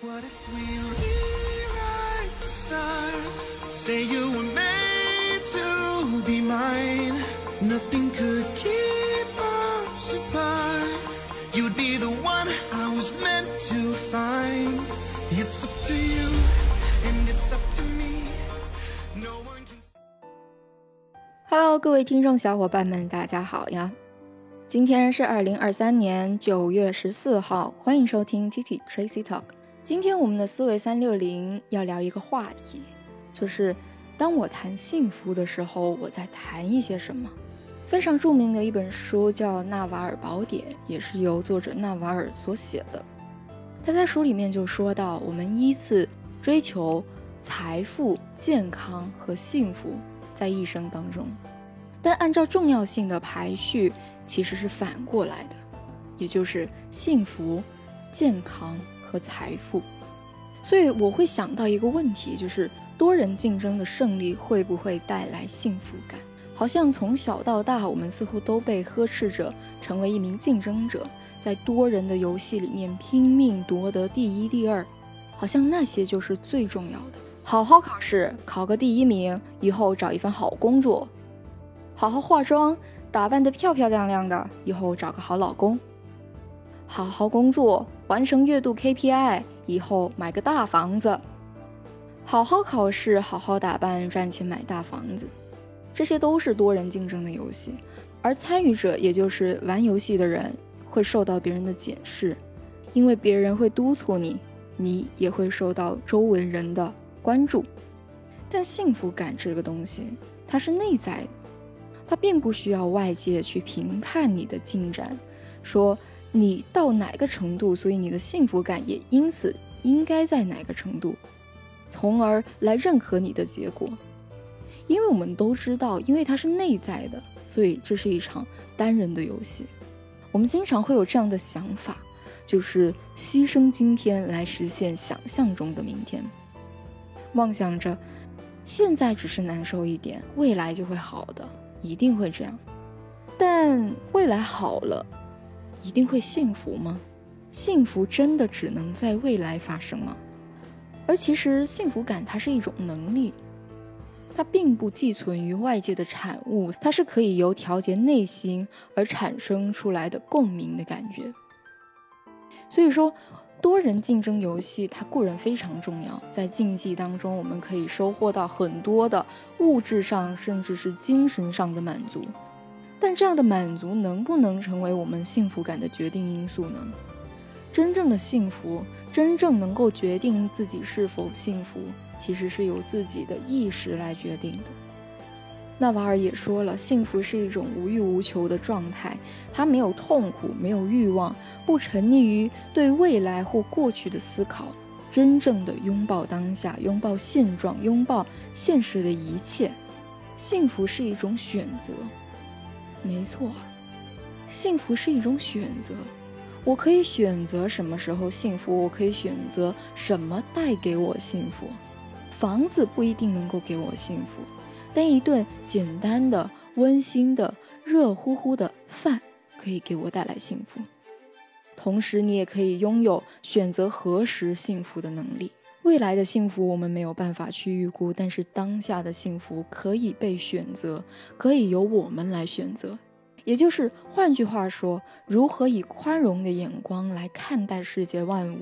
Hello，各位听众小伙伴们，大家好呀！今天是二零二三年九月十四号，欢迎收听 Titi Tracy Talk。今天我们的思维三六零要聊一个话题，就是当我谈幸福的时候，我在谈一些什么。非常著名的一本书叫《纳瓦尔宝典》，也是由作者纳瓦尔所写的。他在书里面就说到，我们依次追求财富、健康和幸福。在一生当中，但按照重要性的排序，其实是反过来的，也就是幸福、健康和财富。所以我会想到一个问题，就是多人竞争的胜利会不会带来幸福感？好像从小到大，我们似乎都被呵斥着成为一名竞争者，在多人的游戏里面拼命夺得第一、第二，好像那些就是最重要的。好好考试，考个第一名，以后找一份好工作；好好化妆，打扮得漂漂亮亮的，以后找个好老公；好好工作，完成月度 KPI，以后买个大房子；好好考试，好好打扮，赚钱买大房子。这些都是多人竞争的游戏，而参与者，也就是玩游戏的人，会受到别人的检视，因为别人会督促你，你也会受到周围人的。关注，但幸福感这个东西，它是内在的，它并不需要外界去评判你的进展，说你到哪个程度，所以你的幸福感也因此应该在哪个程度，从而来认可你的结果。因为我们都知道，因为它是内在的，所以这是一场单人的游戏。我们经常会有这样的想法，就是牺牲今天来实现想象中的明天。妄想着，现在只是难受一点，未来就会好的，一定会这样。但未来好了，一定会幸福吗？幸福真的只能在未来发生吗？而其实幸福感它是一种能力，它并不寄存于外界的产物，它是可以由调节内心而产生出来的共鸣的感觉。所以说。多人竞争游戏，它固然非常重要，在竞技当中，我们可以收获到很多的物质上，甚至是精神上的满足。但这样的满足能不能成为我们幸福感的决定因素呢？真正的幸福，真正能够决定自己是否幸福，其实是由自己的意识来决定的。纳瓦尔也说了，幸福是一种无欲无求的状态，它没有痛苦，没有欲望，不沉溺于对未来或过去的思考，真正的拥抱当下，拥抱现状，拥抱现实的一切。幸福是一种选择，没错，幸福是一种选择。我可以选择什么时候幸福，我可以选择什么带给我幸福。房子不一定能够给我幸福。但一顿简单的、温馨的、热乎乎的饭可以给我带来幸福，同时你也可以拥有选择何时幸福的能力。未来的幸福我们没有办法去预估，但是当下的幸福可以被选择，可以由我们来选择。也就是换句话说，如何以宽容的眼光来看待世界万物。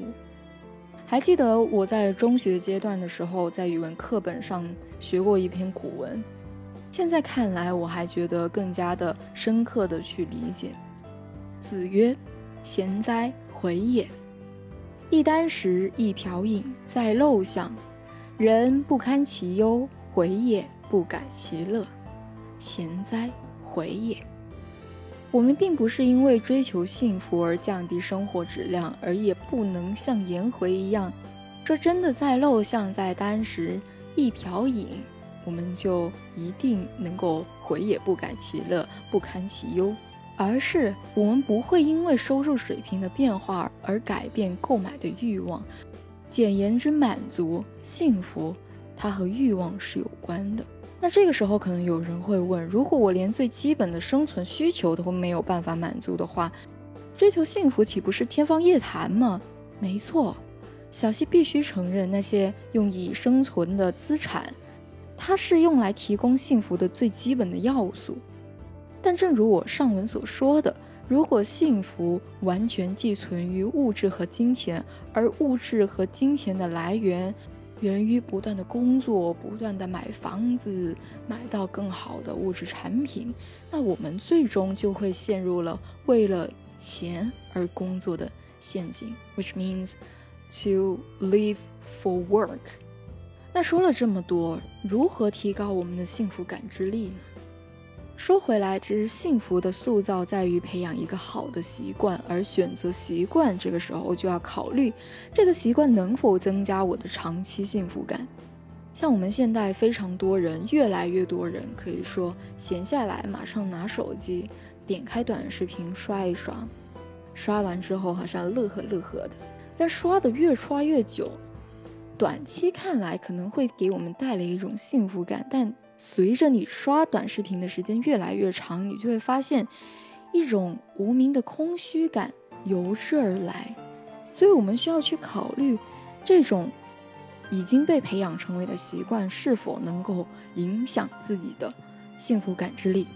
还记得我在中学阶段的时候，在语文课本上学过一篇古文，现在看来，我还觉得更加的深刻的去理解。子曰：“贤哉，回也！一箪食，一瓢饮，在陋巷，人不堪其忧，回也不改其乐。贤哉，回也！”我们并不是因为追求幸福而降低生活质量，而也不能像颜回一样，说真的在陋巷在箪食一瓢饮，我们就一定能够回也不改其乐，不堪其忧，而是我们不会因为收入水平的变化而改变购买的欲望。简言之，满足幸福，它和欲望是有关的。那这个时候，可能有人会问：如果我连最基本的生存需求都没有办法满足的话，追求幸福岂不是天方夜谭吗？没错，小溪必须承认，那些用以生存的资产，它是用来提供幸福的最基本的要素。但正如我上文所说的，如果幸福完全寄存于物质和金钱，而物质和金钱的来源源于不断的工作、不断的买房子、买到更好的物质产品，那我们最终就会陷入了为了钱而工作的陷阱，which means。To live for work。那说了这么多，如何提高我们的幸福感知力呢？说回来，其实幸福的塑造在于培养一个好的习惯，而选择习惯，这个时候就要考虑这个习惯能否增加我的长期幸福感。像我们现代非常多人，越来越多人可以说闲下来马上拿手机，点开短视频刷一刷，刷完之后好像乐呵乐呵的。但刷的越刷越久，短期看来可能会给我们带来一种幸福感，但随着你刷短视频的时间越来越长，你就会发现一种无名的空虚感由之而来。所以，我们需要去考虑这种已经被培养成为的习惯是否能够影响自己的幸福感知力。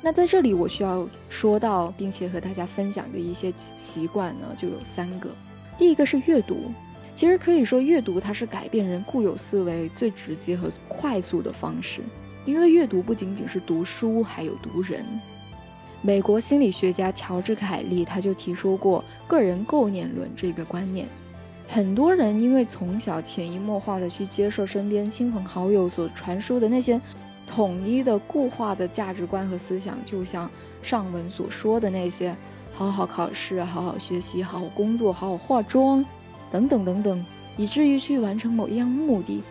那在这里，我需要说到并且和大家分享的一些习惯呢，就有三个。第一个是阅读，其实可以说阅读它是改变人固有思维最直接和快速的方式，因为阅读不仅仅是读书，还有读人。美国心理学家乔治凯利他就提出过个人构念论这个观念。很多人因为从小潜移默化的去接受身边亲朋好友所传输的那些统一的固化的价值观和思想，就像上文所说的那些。好好考试，好好学习，好好工作，好好化妆，等等等等，以至于去完成某一样目的，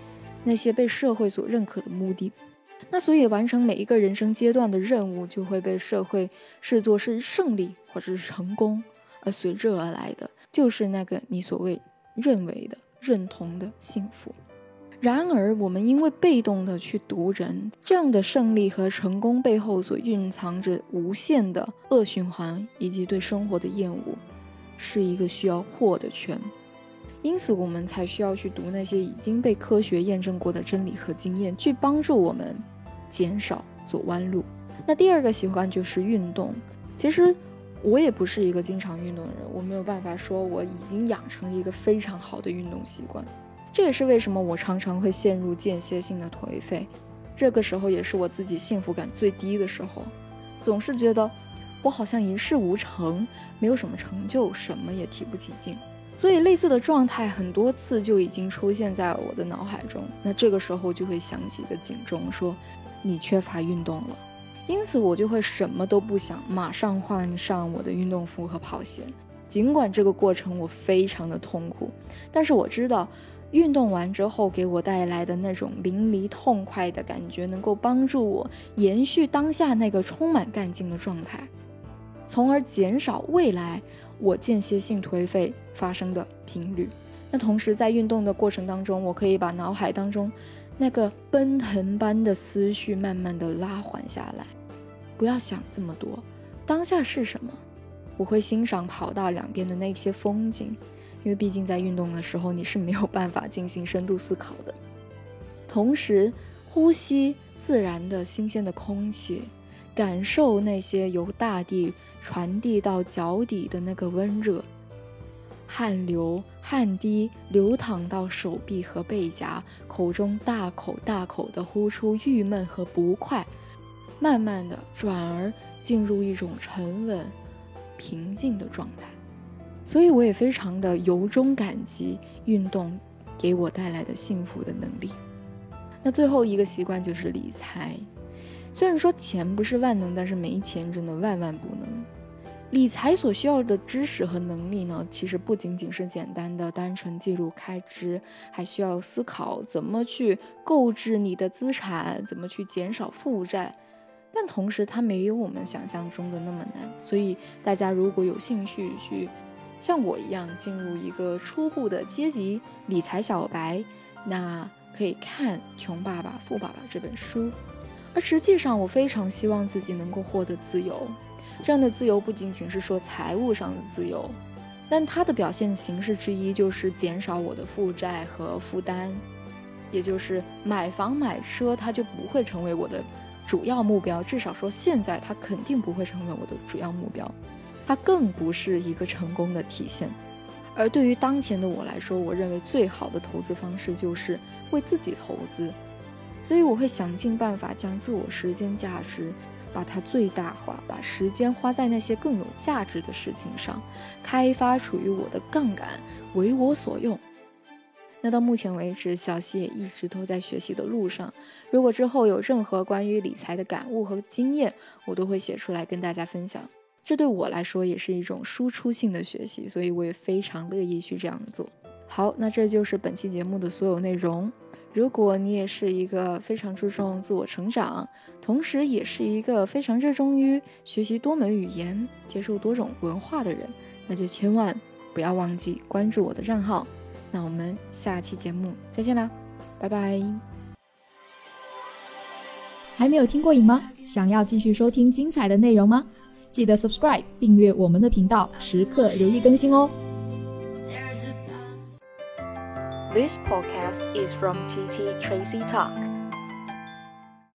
那些被社会所认可的目的。那所以完成每一个人生阶段的任务，就会被社会视作是胜利或者是成功，而随之而来的就是那个你所谓认为的认同的幸福。然而，我们因为被动的去读人，这样的胜利和成功背后所蕴藏着无限的恶循环以及对生活的厌恶，是一个需要破的圈。因此，我们才需要去读那些已经被科学验证过的真理和经验，去帮助我们减少走弯路。那第二个习惯就是运动。其实，我也不是一个经常运动的人，我没有办法说我已经养成了一个非常好的运动习惯。这也是为什么我常常会陷入间歇性的颓废，这个时候也是我自己幸福感最低的时候，总是觉得我好像一事无成，没有什么成就，什么也提不起劲。所以类似的状态很多次就已经出现在我的脑海中。那这个时候就会响起一个警钟，说你缺乏运动了。因此我就会什么都不想，马上换上我的运动服和跑鞋。尽管这个过程我非常的痛苦，但是我知道。运动完之后给我带来的那种淋漓痛快的感觉，能够帮助我延续当下那个充满干劲的状态，从而减少未来我间歇性颓废发生的频率。那同时在运动的过程当中，我可以把脑海当中那个奔腾般的思绪慢慢的拉缓下来，不要想这么多，当下是什么？我会欣赏跑道两边的那些风景。因为毕竟在运动的时候，你是没有办法进行深度思考的。同时，呼吸自然的新鲜的空气，感受那些由大地传递到脚底的那个温热，汗流汗滴流淌到手臂和背颊，口中大口大口的呼出郁闷和不快，慢慢的转而进入一种沉稳、平静的状态。所以我也非常的由衷感激运动给我带来的幸福的能力。那最后一个习惯就是理财。虽然说钱不是万能，但是没钱真的万万不能。理财所需要的知识和能力呢，其实不仅仅是简单的单纯记录开支，还需要思考怎么去购置你的资产，怎么去减少负债。但同时，它没有我们想象中的那么难。所以大家如果有兴趣去。像我一样进入一个初步的阶级理财小白，那可以看《穷爸爸富爸爸》这本书。而实际上，我非常希望自己能够获得自由。这样的自由不仅仅是说财务上的自由，但它的表现形式之一就是减少我的负债和负担，也就是买房买车，它就不会成为我的主要目标。至少说现在它肯定不会成为我的主要目标，它更不是一个成功的体现。而对于当前的我来说，我认为最好的投资方式就是为自己投资，所以我会想尽办法将自我时间价值。把它最大化，把时间花在那些更有价值的事情上，开发属于我的杠杆，为我所用。那到目前为止，小溪也一直都在学习的路上。如果之后有任何关于理财的感悟和经验，我都会写出来跟大家分享。这对我来说也是一种输出性的学习，所以我也非常乐意去这样做。好，那这就是本期节目的所有内容。如果你也是一个非常注重自我成长，同时也是一个非常热衷于学习多门语言、接受多种文化的人，那就千万不要忘记关注我的账号。那我们下期节目再见啦，拜拜！还没有听过瘾吗？想要继续收听精彩的内容吗？记得 subscribe 订阅我们的频道，时刻留意更新哦。This podcast is from TT Tracy Talk.